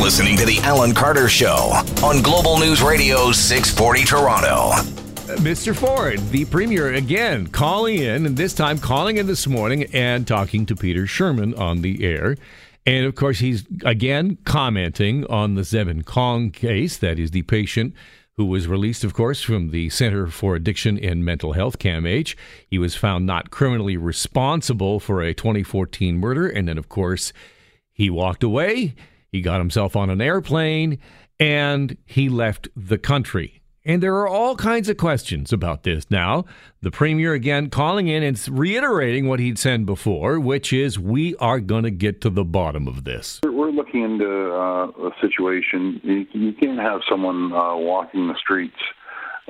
listening to The Alan Carter Show on Global News Radio 640 Toronto. Mr. Ford, the premier, again calling in, and this time calling in this morning and talking to Peter Shurman on the air. And of course, he's again commenting on the Zhebin Cong case. That is the patient who was released, of course, from the Center for Addiction and Mental Health, CAMH. He was found not criminally responsible for a 2014 murder. And then, of course, he walked away. He got himself on an airplane and he left the country. And there are all kinds of questions about this now. The premier again calling in and reiterating what he'd said before, which is we are going to get to the bottom of this. We're looking into uh, a situation. You, can't have someone uh, walking the streets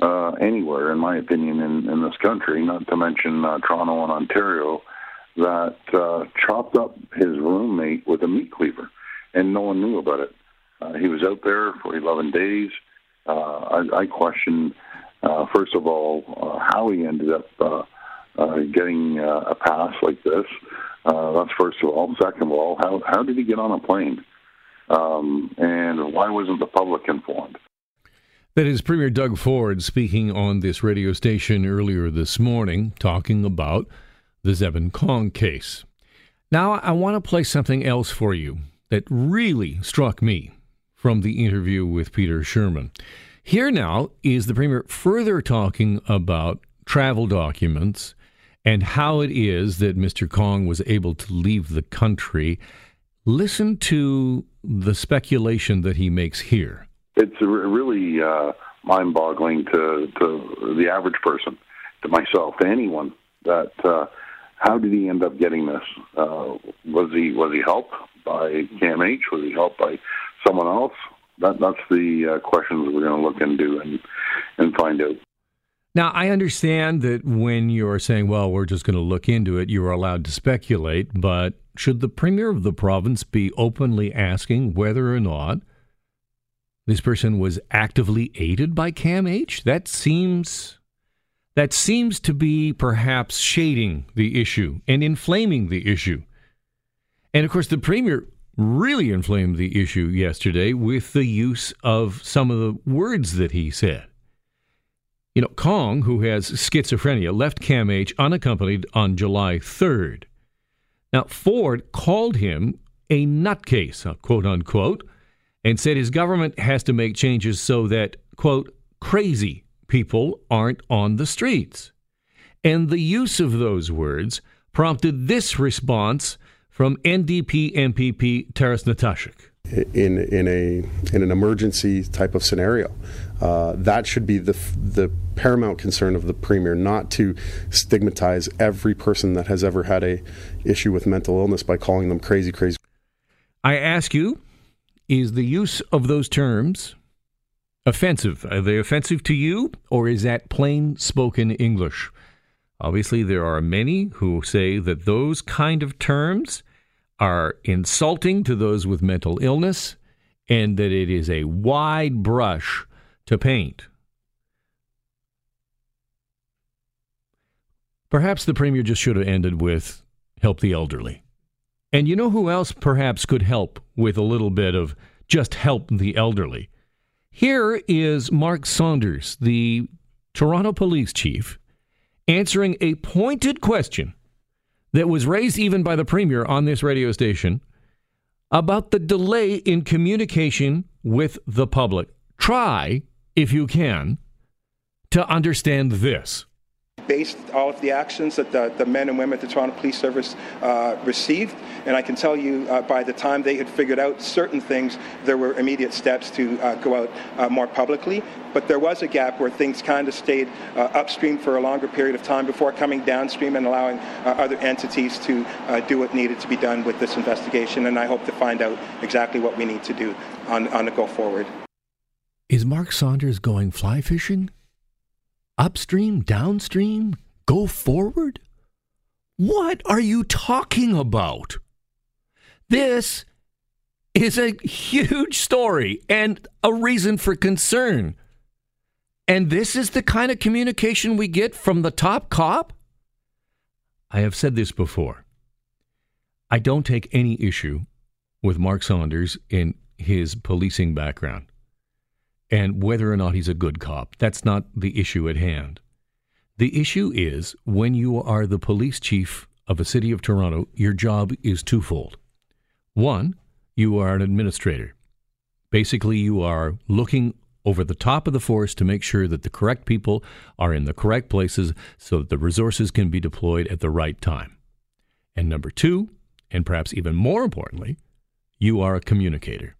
uh, anywhere, in my opinion, in, in this country, not to mention uh, Toronto and Ontario, that uh, chopped up his roommate with a meat cleaver, and no one knew about it. Uh, he was out there for 11 days uh, I, I question, uh, first of all, uh, how he ended up uh, uh, getting uh, a pass like this. Uh, that's first of all. Second of all, how how did he get on a plane? Um, and why wasn't the public informed? That is Premier Doug Ford speaking on this radio station earlier this morning, talking about the Zhebin Cong case. Now, I want to play something else for you that really struck me from the interview with Peter Shurman. Here now is the Premier further talking about travel documents and how it is that Mr. Cong was able to leave the country. Listen to the speculation that he makes here. It's really uh, mind boggling to, to the average person, to myself, to anyone, that uh, how did he end up getting this? Uh, was he was he helped by CAMH? Was he helped by someone else? That, that's the uh, questions we're going to look into and, and find out. Now, I understand that when you're saying, well, we're just going to look into it, you're allowed to speculate, but should the Premier of the province be openly asking whether or not this person was actively aided by CAMH? That seems that seems to be perhaps shading the issue and inflaming the issue. And of course, the Premier really inflamed the issue yesterday with the use of some of the words that he said. You know, Cong, who has schizophrenia, left CAMH unaccompanied on July 3rd. Now, Ford called him a nutcase, uh, quote unquote, and said his government has to make changes so that, quote, crazy people aren't on the streets. And the use of those words prompted this response from NDP MPP Taras Natyshak. In in a in an emergency type of scenario, uh, that should be the the paramount concern of the premier, not to stigmatize every person that has ever had a issue with mental illness by calling them crazy, crazy. I ask you, is the use of those terms offensive? Are they offensive to you, or is that plain spoken English? Obviously, there are many who say that those kind of terms are insulting to those with mental illness and that it is a wide brush to paint. Perhaps the Premier just should have ended with help the elderly. And you know who else perhaps could help with a little bit of just help the elderly? Here is Mark Saunders, the Toronto police chief, answering a pointed question that was raised even by the premier on this radio station about the delay in communication with the public. Try, if you can, to understand this based all of the actions that the, the men and women at the Toronto Police Service uh, received. And I can tell you, uh, by the time they had figured out certain things, there were immediate steps to uh, go out uh, more publicly. But there was a gap where things kind of stayed uh, upstream for a longer period of time before coming downstream and allowing uh, other entities to do what needed to be done with this investigation. And I hope to find out exactly what we need to do on, on the go forward. Is Mark Saunders going fly fishing? Upstream, downstream, go forward? What are you talking about? This is a huge story and a reason for concern. And this is the kind of communication we get from the top cop? I have said this before. I don't take any issue with Mark Saunders in his policing background and whether or not he's a good cop. That's not the issue at hand. The issue is when you are the police chief of a city of Toronto, your job is twofold. One, you are an administrator. Basically, you are looking over the top of the force to make sure that the correct people are in the correct places so that the resources can be deployed at the right time. And number two, and perhaps even more importantly, you are a communicator.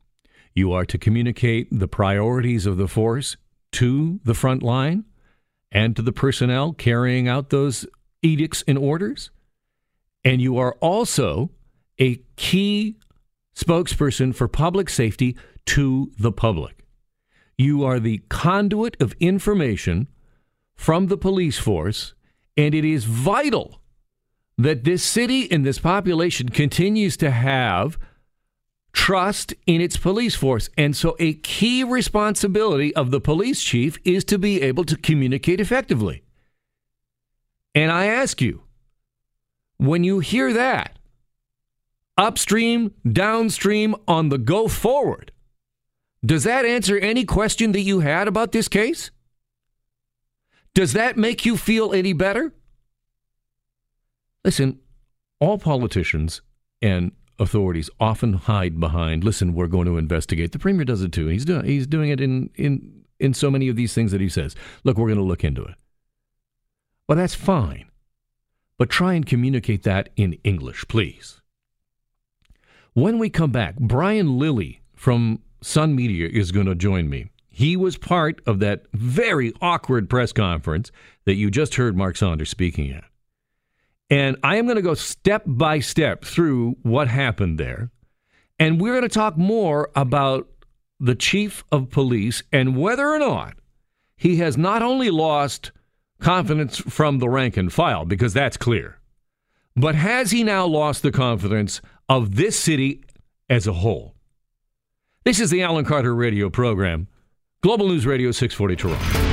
You are to communicate the priorities of the force to the front line and to the personnel carrying out those edicts and orders. And you are also a key spokesperson for public safety to the public. You are the conduit of information from the police force, and it is vital that this city and this population continues to have trust in its police force. And so, a key responsibility of the police chief is to be able to communicate effectively. And I ask you, when you hear that, upstream, downstream, on the go forward, does that answer any question that you had about this case? Does that make you feel any better? Listen, all politicians and authorities often hide behind, listen, we're going to investigate. The premier does it too. He's doing he's doing it in in in so many of these things that he says. Look, we're going to look into it. Well, that's fine. But try and communicate that in English, please. When we come back, Brian Lilley from Sun Media is going to join me. He was part of that very awkward press conference that you just heard Mark Saunders speaking at. And I am going to go step by step through what happened there. And we're going to talk more about the chief of police and whether or not he has not only lost confidence from the rank and file, because that's clear, but has he now lost the confidence of this city as a whole? This is the Alan Carter radio program, Global News Radio 640 Toronto.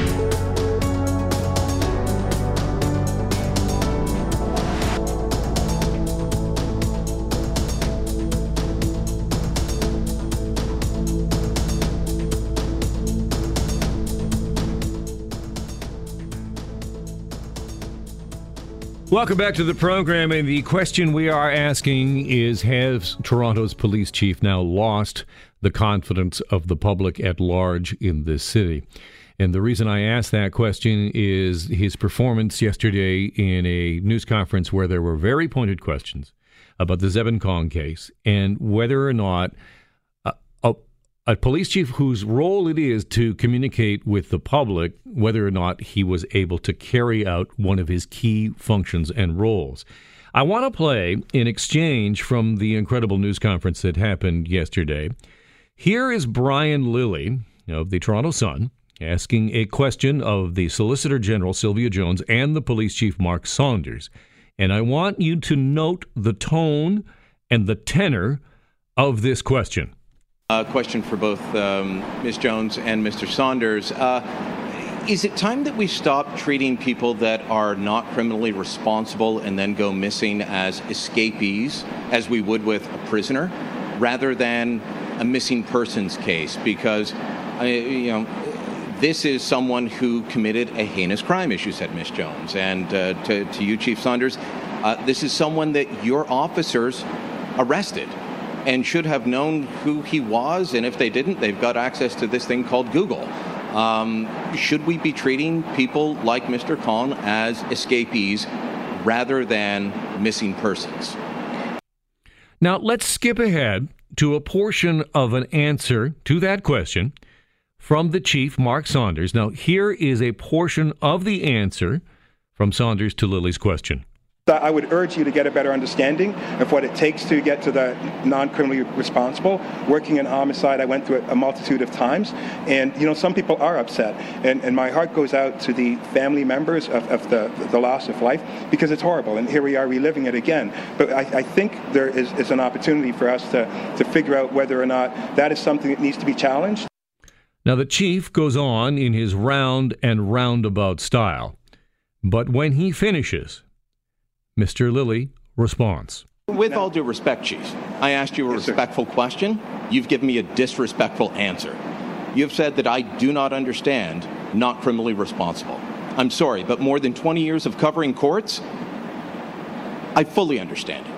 Welcome back to the program. And the question we are asking is Has Toronto's police chief now lost the confidence of the public at large in this city? And the reason I ask that question is his performance yesterday in a news conference where there were very pointed questions about the Zhebin Cong case and whether or not a police chief whose role it is to communicate with the public whether or not he was able to carry out one of his key functions and roles. I want to play in exchange from the incredible news conference that happened yesterday. Here is Brian Lilley of the Toronto Sun asking a question of the Solicitor General Sylvia Jones and the police chief Mark Saunders. And I want you to note the tone and the tenor of this question. A question for both um, Ms. Jones and Mr. Saunders. Uh, is it time that we stop treating people that are not criminally responsible and then go missing as escapees, as we would with a prisoner, rather than a missing persons case? Because, uh, you know, this is someone who committed a heinous crime, as you said, Ms. Jones. And uh, to, to, you, Chief Saunders, uh, this is someone that your officers arrested and should have known who he was. And if they didn't, they've got access to this thing called Google. Um, should we be treating people like Mr. Cong as escapees rather than missing persons? Now, let's skip ahead to a portion of an answer to that question from the chief, Mark Saunders. Now, here is a portion of the answer from Saunders to Lilley's question. I would urge you to get a better understanding of what it takes to get to the non-criminally responsible. Working in homicide, I went through it a multitude of times, and you know some people are upset, and, and my heart goes out to the family members of, of the, the loss of life because it's horrible, and here we are reliving it again. But I, I think there is, is an opportunity for us to, to figure out whether or not that is something that needs to be challenged. Now the chief goes on in his round and roundabout style, but when he finishes, Mr. Lilley responds. With all due respect, Chief, I asked you a yes, respectful sir. question. You've given me a disrespectful answer. You have said that I do not understand not criminally responsible. I'm sorry, but more than 20 years of covering courts, I fully understand it.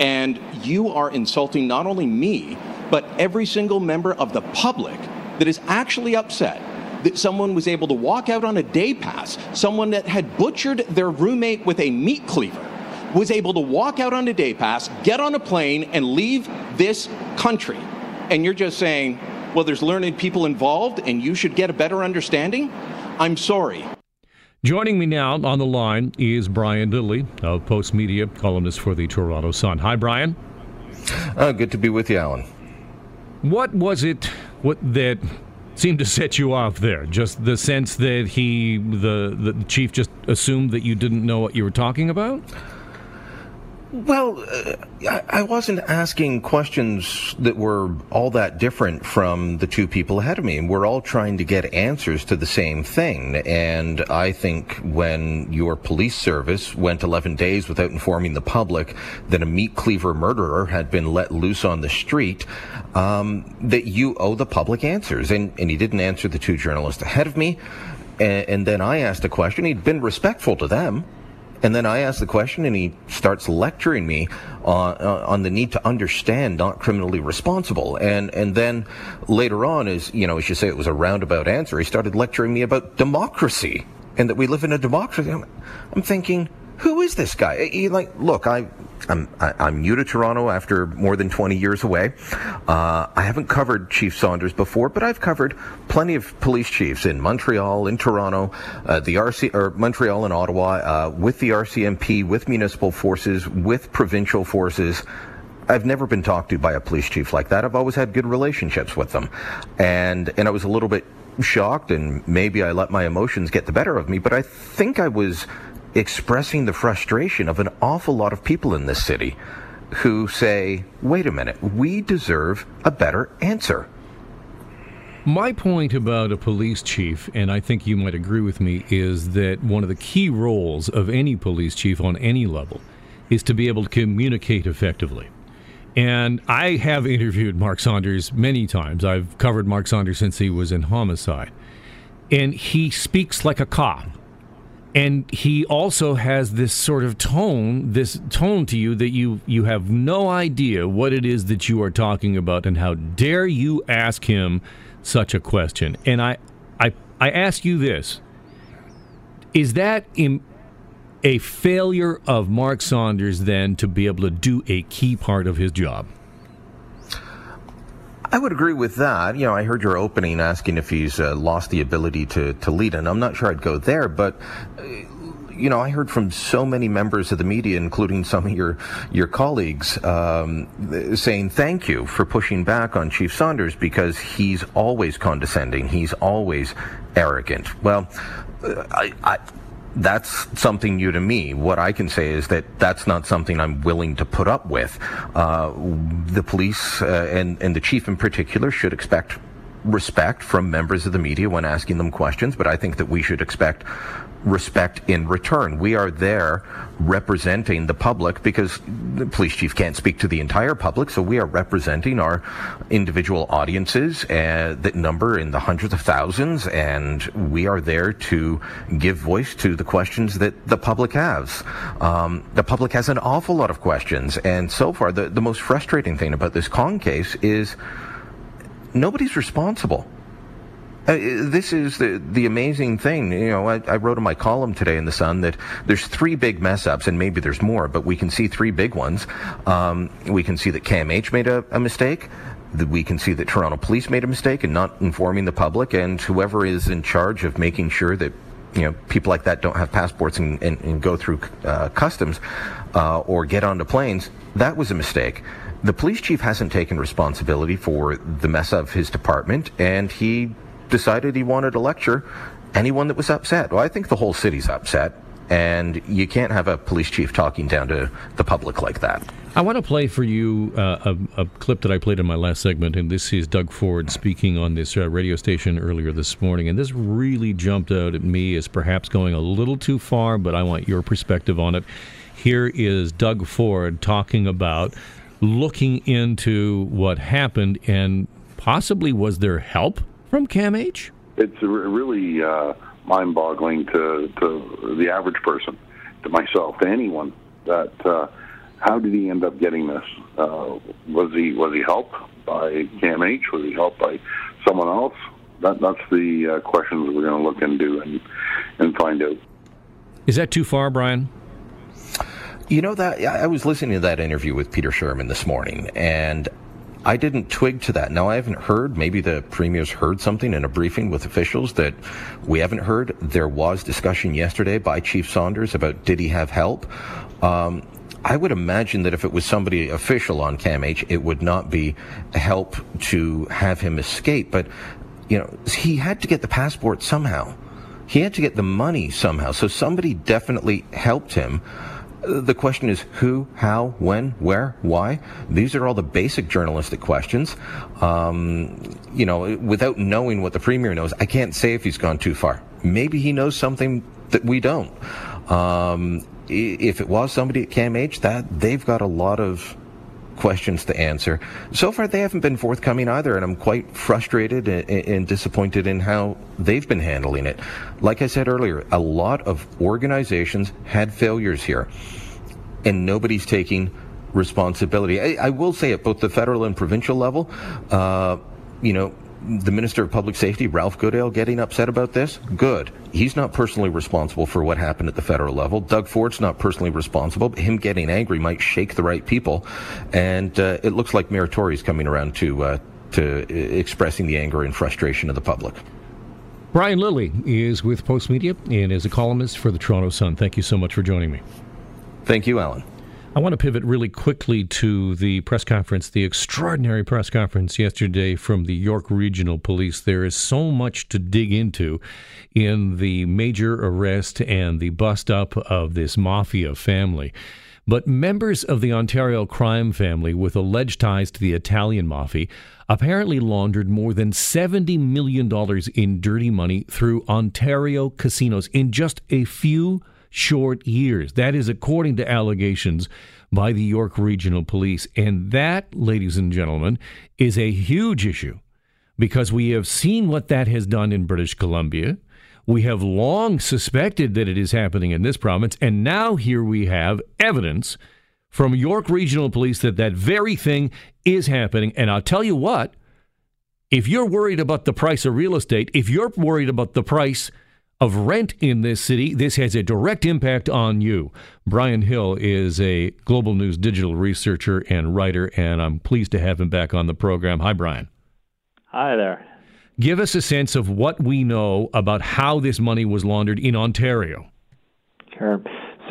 And you are insulting not only me, but every single member of the public that is actually upset that someone was able to walk out on a day pass, someone that had butchered their roommate with a meat cleaver was able to walk out on a day pass, get on a plane, and leave this country. And you're just saying, well, there's learned people involved and you should get a better understanding? I'm sorry. Joining me now on the line is Brian Lilley of Postmedia, columnist for the Toronto Sun. Hi, Brian. Uh, good to be with you, Alan. What was it what that seemed to set you off there? Just the sense that he, the the chief, just assumed that you didn't know what you were talking about. Well, uh, I wasn't asking questions that were all that different from the two people ahead of me. We're all trying to get answers to the same thing. And I think when your police service went 11 days without informing the public that a meat cleaver murderer had been let loose on the street, um, that you owe the public answers. And, and he didn't answer the two journalists ahead of me. And, and then I asked a question. He'd been respectful to them. And then I ask the question, and he starts lecturing me on, uh, on the need to understand not criminally responsible. And and then later on, as you know, as you say, it was a roundabout answer. He started lecturing me about democracy and that we live in a democracy. I'm, I'm thinking, who is this guy? He like, look, I, I'm, I, am new to Toronto after more than 20 years away. Uh, I haven't covered Chief Saunders before, but I've covered plenty of police chiefs in Montreal, in Toronto, uh, the RC, or Montreal and Ottawa, uh, with the RCMP, with municipal forces, with provincial forces. I've never been talked to by a police chief like that. I've always had good relationships with them. And, and I was a little bit shocked and maybe I let my emotions get the better of me, but I think I was expressing the frustration of an awful lot of people in this city who say, wait a minute, we deserve a better answer. My point about a police chief, and I think you might agree with me, is that one of the key roles of any police chief on any level is to be able to communicate effectively. And I have interviewed Mark Saunders many times. I've covered Mark Saunders since he was in homicide. And he speaks like a cop and he also has this sort of tone this tone to you that you you have no idea what it is that you are talking about and how dare you ask him such a question. And i i i ask you this. Is that a failure of mark saunders then to be able to do a key part of his job I would agree with that. You know, I heard your opening asking if he's uh, lost the ability to, to lead, and I'm not sure I'd go there, but. Uh, you know, I heard from so many members of the media, including some of your your colleagues, um, saying thank you for pushing back on Chief Saunders because he's always condescending, he's always arrogant. Well, uh, I, I that's something new to me. What I can say is that that's not something I'm willing to put up with. Uh, the police uh, and, and the chief in particular should expect respect from members of the media when asking them questions, but I think that we should expect respect in return. We are there representing the public because the police chief can't speak to the entire public, so we are representing our individual audiences uh, that number in the hundreds of thousands, and we are there to give voice to the questions that the public has. Um, the public has an awful lot of questions, and so far, the, the most frustrating thing about this Cong case is nobody's responsible. Uh, this is the the amazing thing. You know, I, I, wrote in my column today in the Sun that there's three big mess ups, and maybe there's more, but we can see three big ones. Um, we can see that KMH made a, a mistake. That we can see that Toronto Police made a mistake in not informing the public, and whoever is in charge of making sure that you know people like that don't have passports and, and, and go through uh, customs uh, or get onto planes. That was a mistake. The police chief hasn't taken responsibility for the mess of his department, and he decided he wanted to lecture anyone that was upset. Well, I think the whole city's upset, and you can't have a police chief talking down to the public like that. I want to play for you uh, a, a, clip that I played in my last segment, and this is Doug Ford speaking on this uh, radio station earlier this morning. And this really jumped out at me as perhaps going a little too far, but I want your perspective on it. Here is Doug Ford talking about looking into what happened and possibly was there help from CAMH? It's really uh, mind-boggling to, to the average person, to myself, to anyone. That uh, how did he end up getting this? Uh, was he was he helped by CAMH? Was he helped by someone else? That, that's the uh, questions we're going to look into and and find out. Is that too far, Brian? You know that I was listening to that interview with Peter Shurman this morning, and I didn't twig to that. Now I haven't heard. Maybe the premier's heard something in a briefing with officials that we haven't heard. There was discussion yesterday by Chief Saunders about did he have help. Um, I would imagine that if it was somebody official on CAMH, it would not be help to have him escape. But you know, he had to get the passport somehow. He had to get the money somehow. So somebody definitely helped him. The question is who, how, when, where, why. These are all the basic journalistic questions. Um, you know, without knowing what the premier knows, I can't say if he's gone too far. Maybe he knows something that we don't. Um, if it was somebody at CAMH, that they've got a lot of questions to answer. So far, they haven't been forthcoming either, and I'm quite frustrated and, and, disappointed in how they've been handling it. Like I said earlier, a lot of organizations had failures here, and nobody's taking responsibility. I, I will say at both the federal and provincial level, uh, you know, the Minister of Public Safety, Ralph Goodale, getting upset about this? Good. He's not personally responsible for what happened at the federal level. Doug Ford's not personally responsible. But him getting angry might shake the right people. And uh, it looks like Mayor Tory's coming around to, uh, to expressing the anger and frustration of the public. Brian Lilley is with Postmedia and is a columnist for the Toronto Sun. Thank you so much for joining me. Thank you, Alan. I want to pivot really quickly to the press conference, the extraordinary press conference yesterday from the York Regional Police. There is so much to dig into in the major arrest and the bust up of this mafia family. But members of the Ontario crime family with alleged ties to the Italian mafia apparently laundered more than $70 million in dirty money through Ontario casinos in just a few short years. That is according to allegations by the York Regional Police. And that, ladies and gentlemen, is a huge issue because we have seen what that has done in British Columbia. We have long suspected that it is happening in this province. And now here we have evidence from York Regional Police that that very thing is happening. And I'll tell you what, if you're worried about the price of real estate, if you're worried about the price of rent in this city, this has a direct impact on you. Brian Hill is a global news digital researcher and writer, and I'm pleased to have him back on the program. Hi, Brian. Hi there. Give us a sense of what we know about how this money was laundered in Ontario. Sure.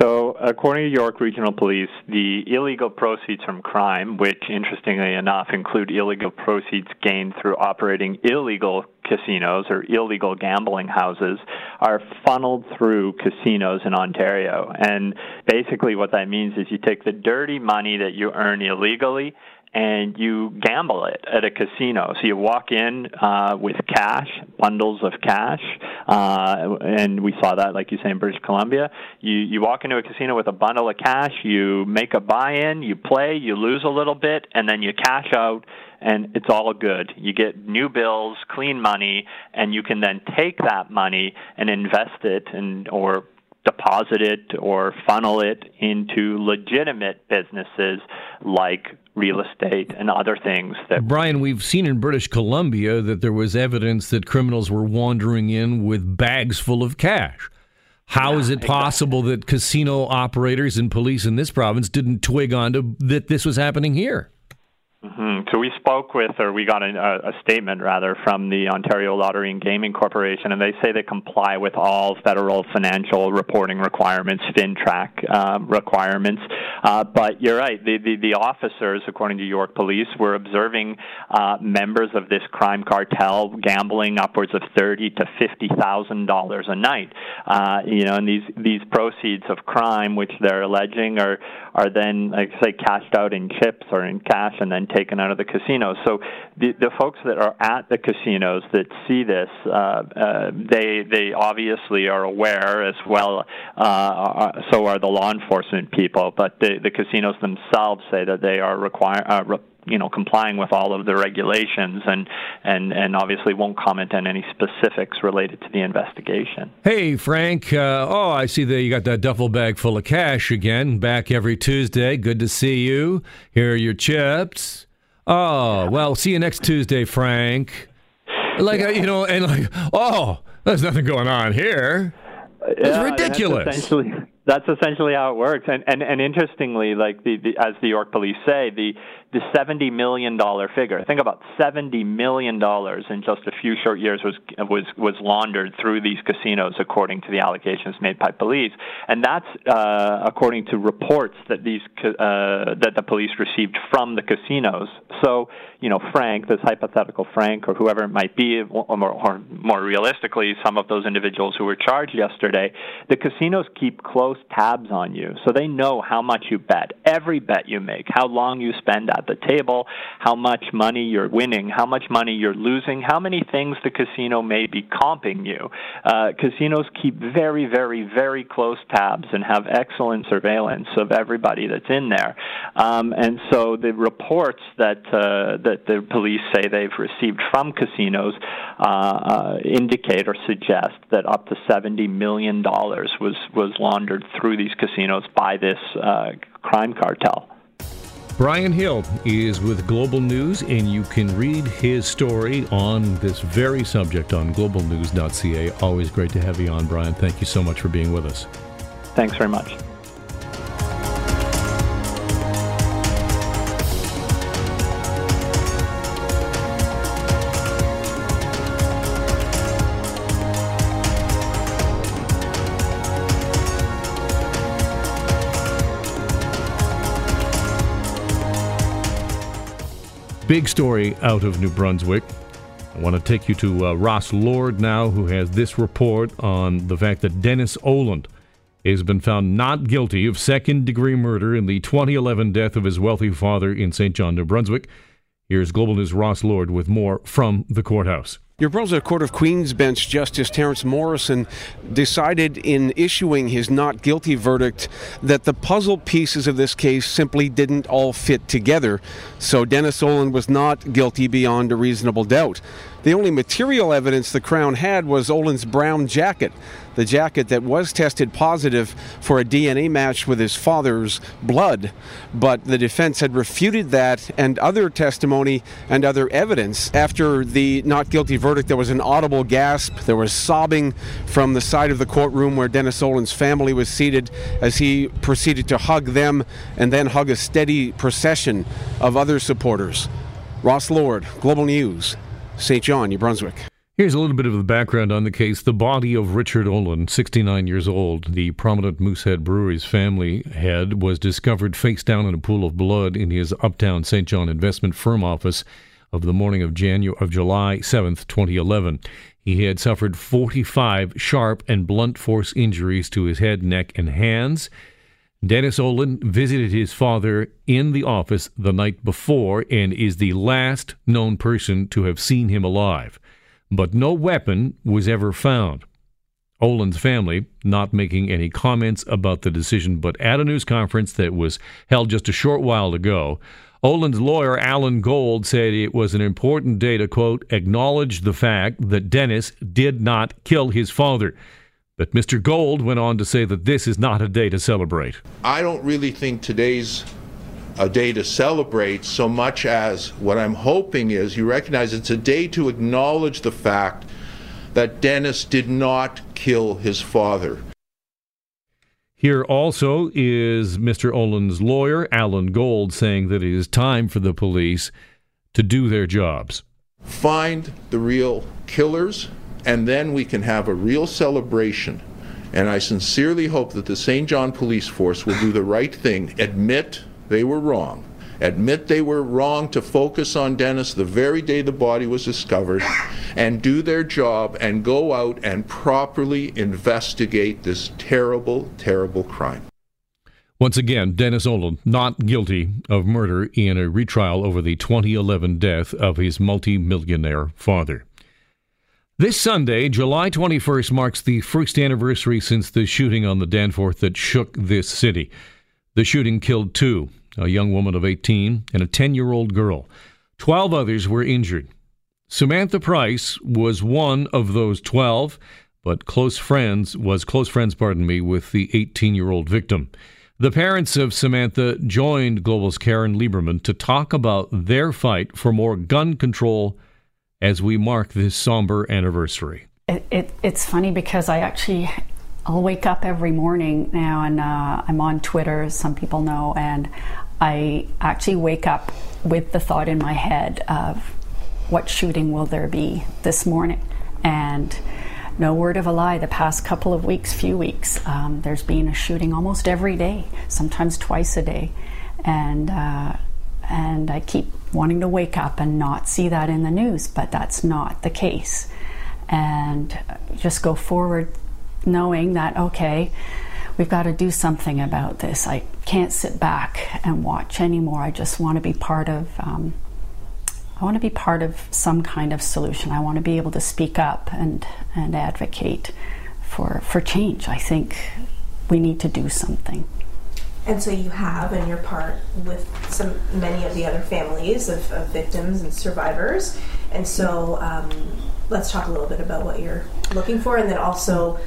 So, according to York Regional Police, the illegal proceeds from crime, which interestingly enough include illegal proceeds gained through operating illegal casinos or illegal gambling houses, are funneled through casinos in Ontario. And basically, what that means is you take the dirty money that you earn illegally and you gamble it at a casino. So you walk in uh, with cash, bundles of cash, uh, and we saw that, like you say, in British Columbia. You you walk into a casino with a bundle of cash, you make a buy-in, you play, you lose a little bit, and then you cash out. And it's all good. You get new bills, clean money, and you can then take that money and invest it and or deposit it or funnel it into legitimate businesses like real estate and other things that Brian we've seen in British Columbia that there was evidence that criminals were wandering in with bags full of cash how yeah, is it possible exactly. that casino operators and police in this province didn't twig onto that this was happening here Mm-hmm. So we spoke with, or we got a, a, statement rather, from the Ontario Lottery and Gaming Corporation, and they say they comply with all federal financial reporting requirements, FINTRAC uh, requirements. Uh, but you're right, the, the, the, officers, according to York Police, were observing uh, members of this crime cartel gambling upwards of thirty to fifty thousand dollars a night. Uh, you know, and these these proceeds of crime, which they're alleging, are are then, like say, cashed out in chips or in cash, and then taken out of the casinos. So the, the folks that are at the casinos that see this, uh, uh, they they obviously are aware as well. Uh, so are the law enforcement people, but the the casinos themselves say that they are require. Uh, re- you know complying with all of the regulations and and and obviously won't comment on any specifics related to the investigation. Hey Frank, uh, oh I see that you got that duffel bag full of cash again. Back every Tuesday. Good to see you. Here are your chips. Oh well, see you next Tuesday, Frank. Like uh, you know, and like oh, there's nothing going on here. It's yeah, ridiculous. That's essentially how it works. And and, and interestingly, like the, the as the York Police say, the the $70 million figure. Think about $70 million in just a few short years was, was, was laundered through these casinos, according to the allegations made by police. And that's uh, according to reports that, these, uh, that the police received from the casinos. So, you know, Frank, this hypothetical Frank, or whoever it might be, or more, or more realistically, some of those individuals who were charged yesterday, the casinos keep close tabs on you. So they know how much you bet, every bet you make, how long you spend at the table, how much money you're winning, how much money you're losing, how many things the casino may be comping you. Uh, casinos keep very, very, very close tabs and have excellent surveillance of everybody that's in there. Um, and so the reports that uh, that the police say they've received from casinos uh, uh indicate or suggest that up to seventy million dollars was was laundered through these casinos by this uh, crime cartel. Brian Hill is with Global News, and you can read his story on this very subject on globalnews.ca. Always great to have you on, Brian. Thank you so much for being with us. Thanks very much. Big story out of New Brunswick. I want to take you to uh, Ross Lord now, who has this report on the fact that Dennis Oland has been found not guilty of second degree murder in the 2011 death of his wealthy father in St. John, New Brunswick. Here's Global News Ross Lord with more from the courthouse. New Brunswick Court of Queen's bench Justice Terence Morrison decided in issuing his not guilty verdict that the puzzle pieces of this case simply didn't all fit together, so Dennis Oland was not guilty beyond a reasonable doubt. The only material evidence the Crown had was Oland's brown jacket, the jacket that was tested positive for a DNA match with his father's blood. But the defense had refuted that and other testimony and other evidence. After the not guilty verdict, there was an audible gasp. There was sobbing from the side of the courtroom where Dennis Oland's family was seated as he proceeded to hug them and then hug a steady procession of other supporters. Ross Lord, Global News. St. John, New Brunswick. Here's a little bit of the background on the case. The body of Richard Oland, 69 years old, the prominent Moosehead Brewery's family head, was discovered face down in a pool of blood in his uptown St. John investment firm office of the morning of January of July 7th, 2011. He had suffered 45 sharp and blunt force injuries to his head, neck, and hands. Dennis Oland visited his father in the office the night before and is the last known person to have seen him alive. But no weapon was ever found. Oland's family not making any comments about the decision, but at a news conference that was held just a short while ago, Oland's lawyer, Alan Gold, said it was an important day to, quote, acknowledge the fact that Dennis did not kill his father. But Mr. Gold went on to say that this is not a day to celebrate. I don't really think today's a day to celebrate so much as what I'm hoping is you recognize it's a day to acknowledge the fact that Dennis did not kill his father. Here also is Mr. Oland's lawyer, Alan Gold, saying that it is time for the police to do their jobs. Find the real killers and then we can have a real celebration. And I sincerely hope that the St. John Police Force will do the right thing, admit they were wrong, admit they were wrong to focus on Dennis the very day the body was discovered, and do their job and go out and properly investigate this terrible, terrible crime. Once again, Dennis Oland not guilty of murder in a retrial over the 2011 death of his multi-millionaire father. This Sunday, July 21st, marks the first anniversary since the shooting on the Danforth that shook this city. The shooting killed two a young woman of 18 and a 10 year old girl. Twelve others were injured. Samantha Price was one of those 12, but close friends was close friends, pardon me, with the 18 year old victim. The parents of Samantha joined Global's Caryn Lieberman to talk about their fight for more gun control as we mark this somber anniversary. It, it, it's funny because I actually I'll wake up every morning now and uh, I'm on Twitter, as some people know, and I actually wake up with the thought in my head of what shooting will there be this morning, and no word of a lie, the past couple of weeks, few weeks, um, there's been a shooting almost every day, sometimes twice a day. And, uh, and I keep wanting to wake up and not see that in the news, but that's not the case. And just go forward knowing that, okay, we've got to do something about this. I can't sit back and watch anymore. I just want to be part of um, I want to be part of some kind of solution. I want to be able to speak up and, and advocate for, for change. I think we need to do something. And so you have, and you're part with some many of the other families of, of victims and survivors. And so um, let's talk a little bit about what you're looking for, and then also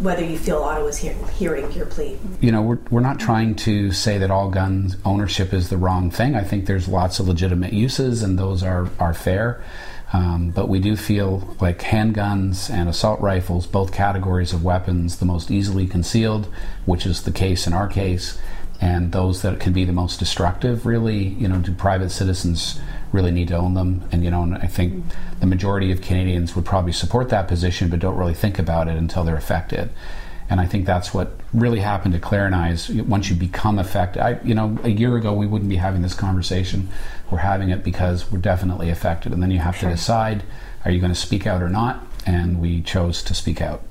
whether you feel Ottawa's hear, hearing your plea. You know, we're, we're not trying to say that all gun ownership is the wrong thing. I think there's lots of legitimate uses, and those are, are fair. Um, but we do feel like handguns and assault rifles, both categories of weapons, the most easily concealed, which is the case in our case, and those that can be the most destructive, really, you know, do private citizens really need to own them. And you know, and I think the majority of Canadians would probably support that position, but don't really think about it until they're affected. And I think that's what really happened to Claire and I is once you become affected. I, you know, a year ago we wouldn't be having this conversation. We're having it because we're definitely affected, and then you have sure. to decide: are you going to speak out or not? And we chose to speak out.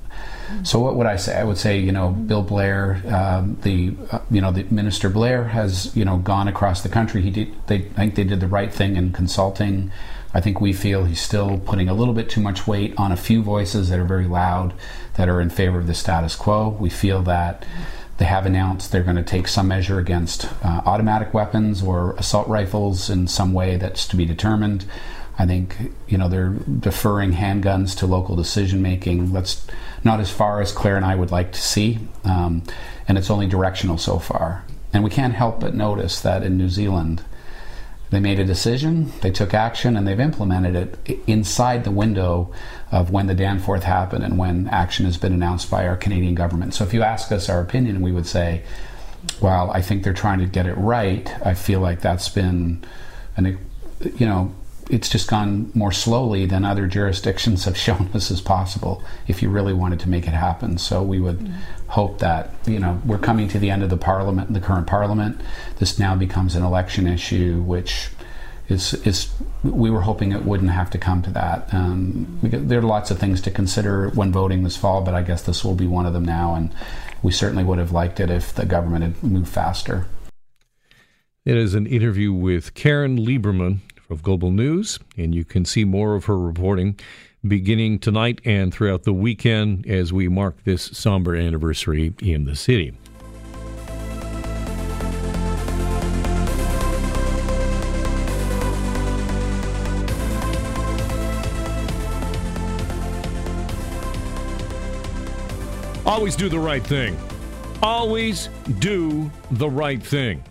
So what would I say? I would say you know Bill Blair, um, the uh, you know the Minister Blair has you know gone across the country. He did. They I think they did the right thing in consulting. I think we feel he's still putting a little bit too much weight on a few voices that are very loud that are in favor of the status quo. We feel that they have announced they're going to take some measure against uh, automatic weapons or assault rifles in some way that's to be determined. I think you know they're deferring handguns to local decision making. That's not as far as Claire and I would like to see, um, and it's only directional so far. And we can't help but notice that in New Zealand, they made a decision, they took action, and they've implemented it inside the window of when the Danforth happened and when action has been announced by our Canadian government. So if you ask us our opinion, we would say, well, I think they're trying to get it right. I feel like that's been an, you know, it's just gone more slowly than other jurisdictions have shown us is possible if you really wanted to make it happen. So we would mm-hmm. hope that, you know, we're coming to the end of the parliament, the current parliament. This now becomes an election issue, which is, is we were hoping it wouldn't have to come to that. Um, there are lots of things to consider when voting this fall, but I guess this will be one of them now. And we certainly would have liked it if the government had moved faster. It is an interview with Caryn Lieberman, of Global News, and you can see more of her reporting beginning tonight and throughout the weekend as we mark this somber anniversary in the city. Always do the right thing. Always do the right thing.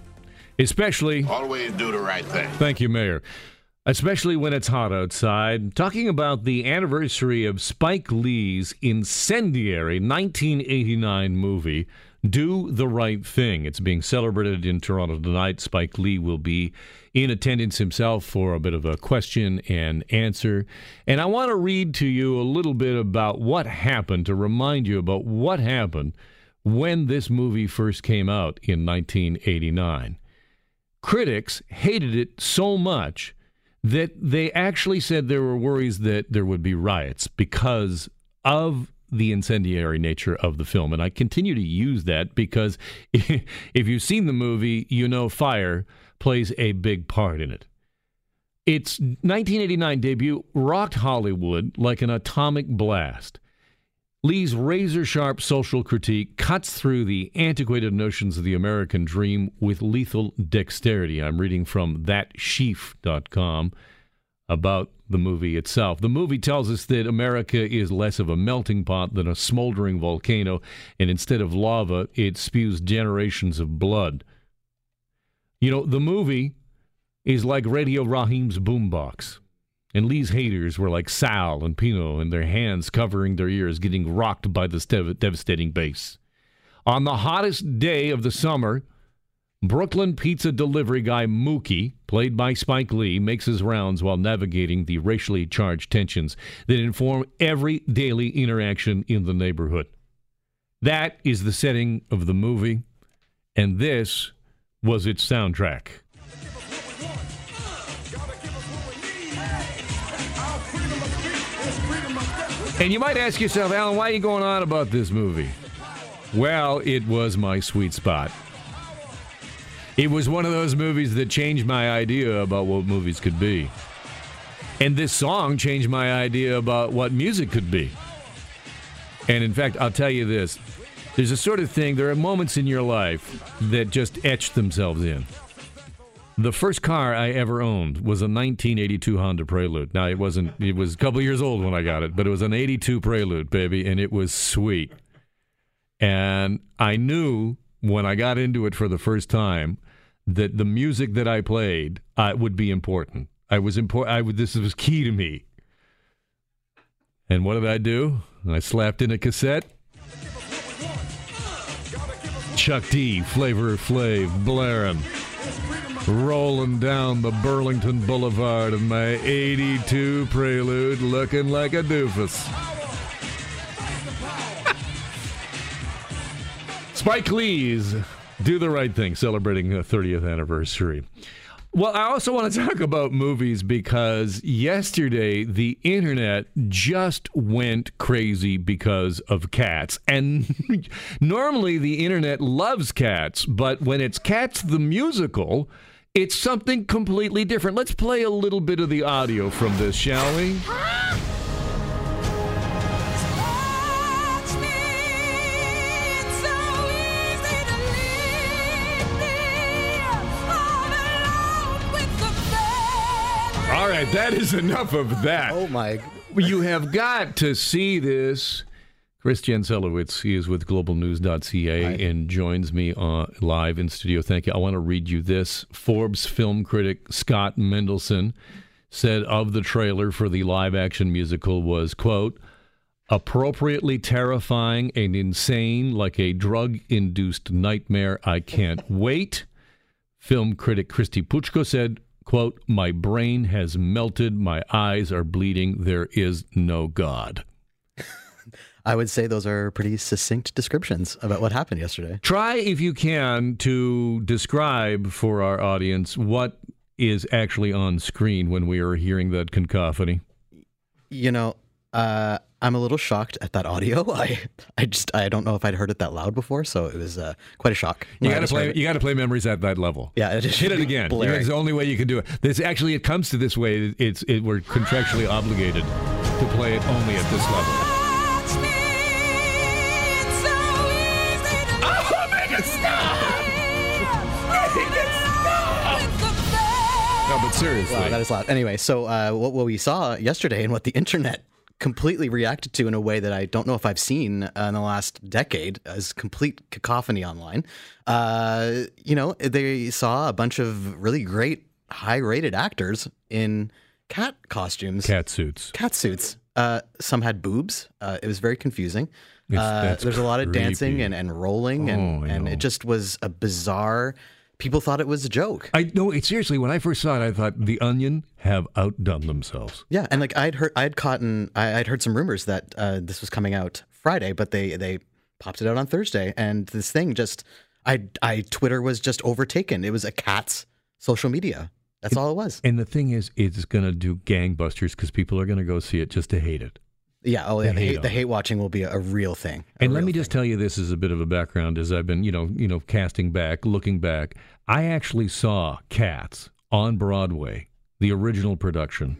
Especially. Always do the right thing. Thank you, Mayor. Especially when it's hot outside. Talking about the anniversary of Spike Lee's incendiary 1989 movie, Do the Right Thing. It's being celebrated in Toronto tonight. Spike Lee will be in attendance himself for a bit of a question and answer. And I want to read to you a little bit about what happened to remind you about what happened when this movie first came out in 1989 critics hated it so much that they actually said there were worries that there would be riots because of the incendiary nature of the film. And I continue to use that because if you've seen the movie, you know fire plays a big part in it. Its 1989 debut rocked Hollywood like an atomic blast. Lee's razor sharp social critique cuts through the antiquated notions of the American dream with lethal dexterity. I'm reading from thatshelf.com about the movie itself. The movie tells us that America is less of a melting pot than a smoldering volcano, and instead of lava, it spews generations of blood. You know, the movie is like Radio Raheem's boombox. And Lee's haters were like Sal and Pino, and their hands covering their ears, getting rocked by this dev- devastating bass. On the hottest day of the summer, Brooklyn pizza delivery guy Mookie, played by Spike Lee, makes his rounds while navigating the racially charged tensions that inform every daily interaction in the neighborhood. That is the setting of the movie, and this was its soundtrack. And you might ask yourself, Alan, why are you going on about this movie? Well, it was my sweet spot. It was one of those movies that changed my idea about what movies could be. And this song changed my idea about what music could be. And in fact, I'll tell you this there's a sort of thing, there are moments in your life that just etch themselves in. The first car I ever owned was a 1982 Honda Prelude. Now it wasn't it was a couple years old when I got it, but it was an 82 Prelude, baby, and it was sweet. And I knew when I got into it for the first time that the music that I played uh, would be important. I was important. I would, this was key to me. And what did I do? I slapped in a cassette. Chuck D, Flavor Flav, blaring, rolling down the Burlington Boulevard in my 82 Prelude, looking like a doofus. Spike Lee's Do the Right Thing, celebrating the 30th anniversary. Well, I also want to talk about movies because yesterday the internet just went crazy because of cats. And normally the internet loves cats, but when it's Cats the Musical, it's something completely different. Let's play a little bit of the audio from this, shall we? All right, that is enough of that. Oh my! You have got to see this. Chris Jancelewicz, he is with globalnews.ca Hi. and joins me uh, live in studio. Thank you. I want to read you this. Forbes film critic Scott Mendelson said of the trailer for the live action musical was, quote, appropriately terrifying and insane like a drug induced nightmare. I can't wait. Film critic Kristy Puchko said, quote, My brain has melted, my eyes are bleeding, there is no God. I would say those are pretty succinct descriptions about what happened yesterday. Try, if you can, to describe for our audience what is actually on screen when we are hearing that cacophony. You know, uh, I'm a little shocked at that audio. I, I just, I don't know if I'd heard it that loud before, so it was uh, quite a shock. You got to play. You got to play memories at that level. Yeah, it just hit it again. blaring. It's the only way you can do it. This actually, it comes to this way. It's it, we're contractually obligated to play it only at this level. Seriously, Wow, that is loud. Anyway, so uh, what, what we saw yesterday and what the internet completely reacted to in a way that I don't know if I've seen uh, in the last decade is complete cacophony online. Uh, you know, they saw a bunch of really great, high-rated actors in cat costumes, cat suits. cat suits. Uh, some had boobs. Uh, it was very confusing. Uh, there's a lot of dancing and, and rolling, and, Oh, and it just was a bizarre. People thought it was a joke. I know. It seriously. When I first saw it, I thought the Onion have outdone themselves. Yeah, and like I'd heard, I'd caught, in, I- I'd heard some rumors that uh, this was coming out Friday, but they they popped it out on Thursday, and this thing just, I, I Twitter was just overtaken. It was a cat's social media. That's all it was. And the thing is, it's going to do gangbusters because people are going to go see it just to hate it. Yeah. Oh, yeah. The The, hate the hate watching will be a, a real thing. A And let me just tell you this is a bit of a background as I've been, you know, you know, casting back, looking back. I actually saw Cats on Broadway, the original production,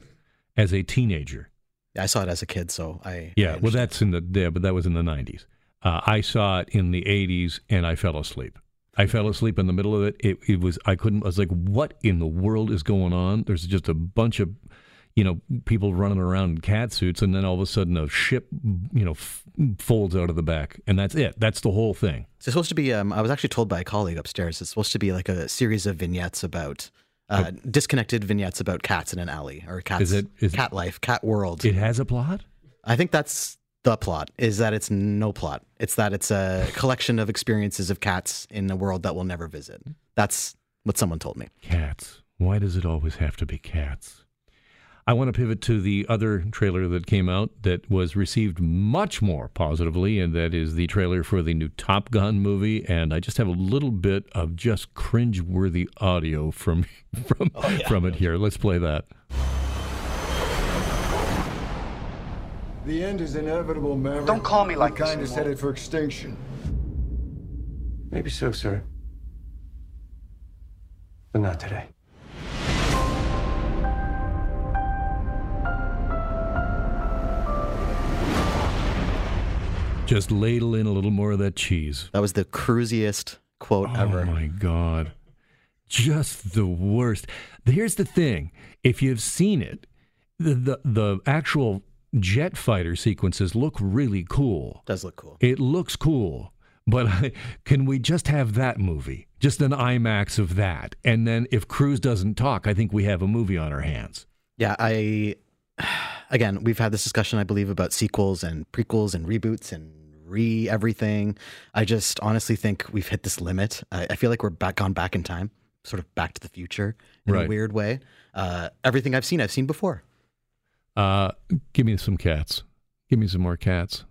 as a teenager. I saw it as a kid, so I. Yeah, well, that's in the yeah, but that was in the '90s. Uh, I saw it in the '80s, and I fell asleep. I fell asleep in the middle of it. It, it was I couldn't. I was like, "What in the world is going on?" There's just a bunch of, you know, people running around in cat suits, and then all of a sudden a ship, you know, f- folds out of the back, and that's it. That's the whole thing. It's supposed to be. Um, I was actually told by a colleague upstairs. It's supposed to be like a series of vignettes about uh, disconnected vignettes about cats in an alley or cats. Is it- is- cat life, cat world? It has a plot. I think that's the plot. Is that it's no plot. It's that it's a collection of experiences of cats in a world that we'll never visit. That's what someone told me. Cats. Why does it always have to be cats? I want to pivot to the other trailer that came out that was received much more positively, and that is the trailer for the new Top Gun movie. And I just have a little bit of just cringe-worthy audio from from oh, from it here. Let's play that. The end is inevitable, Maverick. Don't call me like We're this kind of anymore. headed for extinction. Maybe so, sir. But not today. Just ladle in a little more of that cheese. That was the cruisiest quote oh ever. Oh my god. Just the worst. Here's the thing. If you've seen it, the the, the actual jet fighter sequences look really cool. Does look cool. It looks cool. But I, can we just have that movie? Just an IMAX of that. And then if Cruise doesn't talk, I think we have a movie on our hands. Yeah, I again, we've had this discussion, I believe, about sequels and prequels and reboots and re everything. I just honestly think we've hit this limit. I, I feel like we're back gone back in time, sort of back to the future in a weird way. Uh, everything I've seen, I've seen before. Uh, give me some cats. Give me some more cats.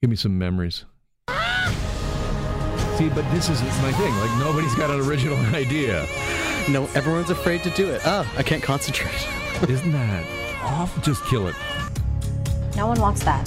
Give me some memories. See, but this is my thing. Like nobody's got an original idea. No, everyone's afraid to do it. Oh, I can't concentrate. Isn't that off? Just kill it. No one wants that.